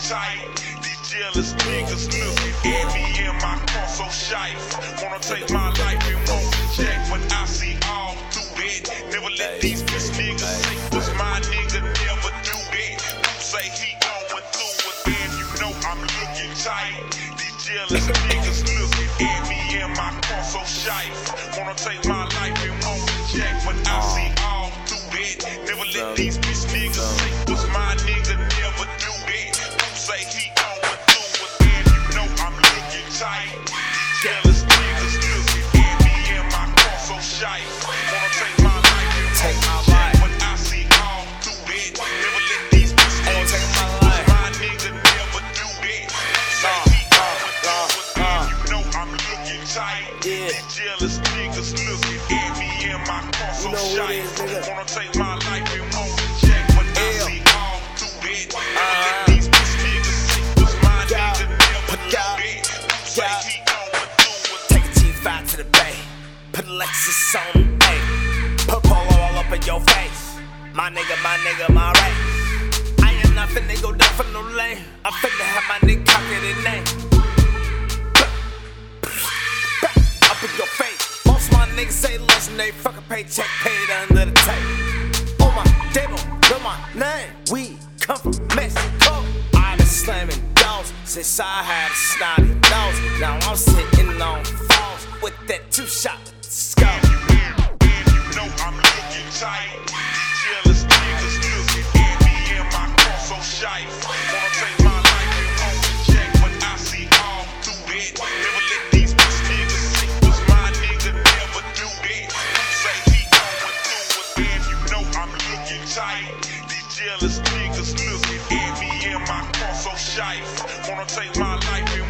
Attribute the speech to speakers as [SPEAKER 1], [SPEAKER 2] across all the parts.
[SPEAKER 1] tight. These jealous niggas looking at me in my car so shy. Wanna take my life and won't reject when I see all through it. Never let these bitch niggas say was my nigga, never do that. Who say he going through it, man? You know I'm looking tight. These jealous niggas looking at me in my car so shy. Wanna take my life and won't reject when I see all through it. Never let these bitch niggas say was my jealous niggas looking at me in my car so shy. Wanna take my life and
[SPEAKER 2] Take my life.
[SPEAKER 1] when I see all through it. Never let these bitch
[SPEAKER 2] Ain't
[SPEAKER 1] niggas
[SPEAKER 2] my life.
[SPEAKER 1] my nigga, never do that. Who say uh, he uh, going through it, man? Uh. You know I'm looking tight.
[SPEAKER 2] Yeah.
[SPEAKER 1] These jealous niggas looking at me in my car so
[SPEAKER 2] You know
[SPEAKER 1] shy.
[SPEAKER 2] it is, nigga.
[SPEAKER 1] Wanna take my life
[SPEAKER 2] G5 to the bay. Put Lexus on, ayy. Put polo all up in your face. My nigga, my nigga, my race. I am not finna go down for no lane. I'm finna have my nigga cock it in name. Up in your face. Most my niggas say legendary. Fuck a paycheck paid under the tape. On my table, know my name. We come from Mexico. I've been slamming dogs since I had a snotty nose.
[SPEAKER 1] Jealous niggas me my so. Wanna take my life and won't reject when I see all through it. Never let these bitch niggas say was my nigga, never do. Who say he going through it, man? You know I'm looking tight. These jealous niggas looking at me my so. Wanna take my life and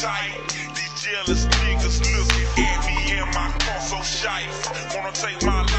[SPEAKER 1] tight. These jealous niggas looking at me in my car so shy. Wanna take my and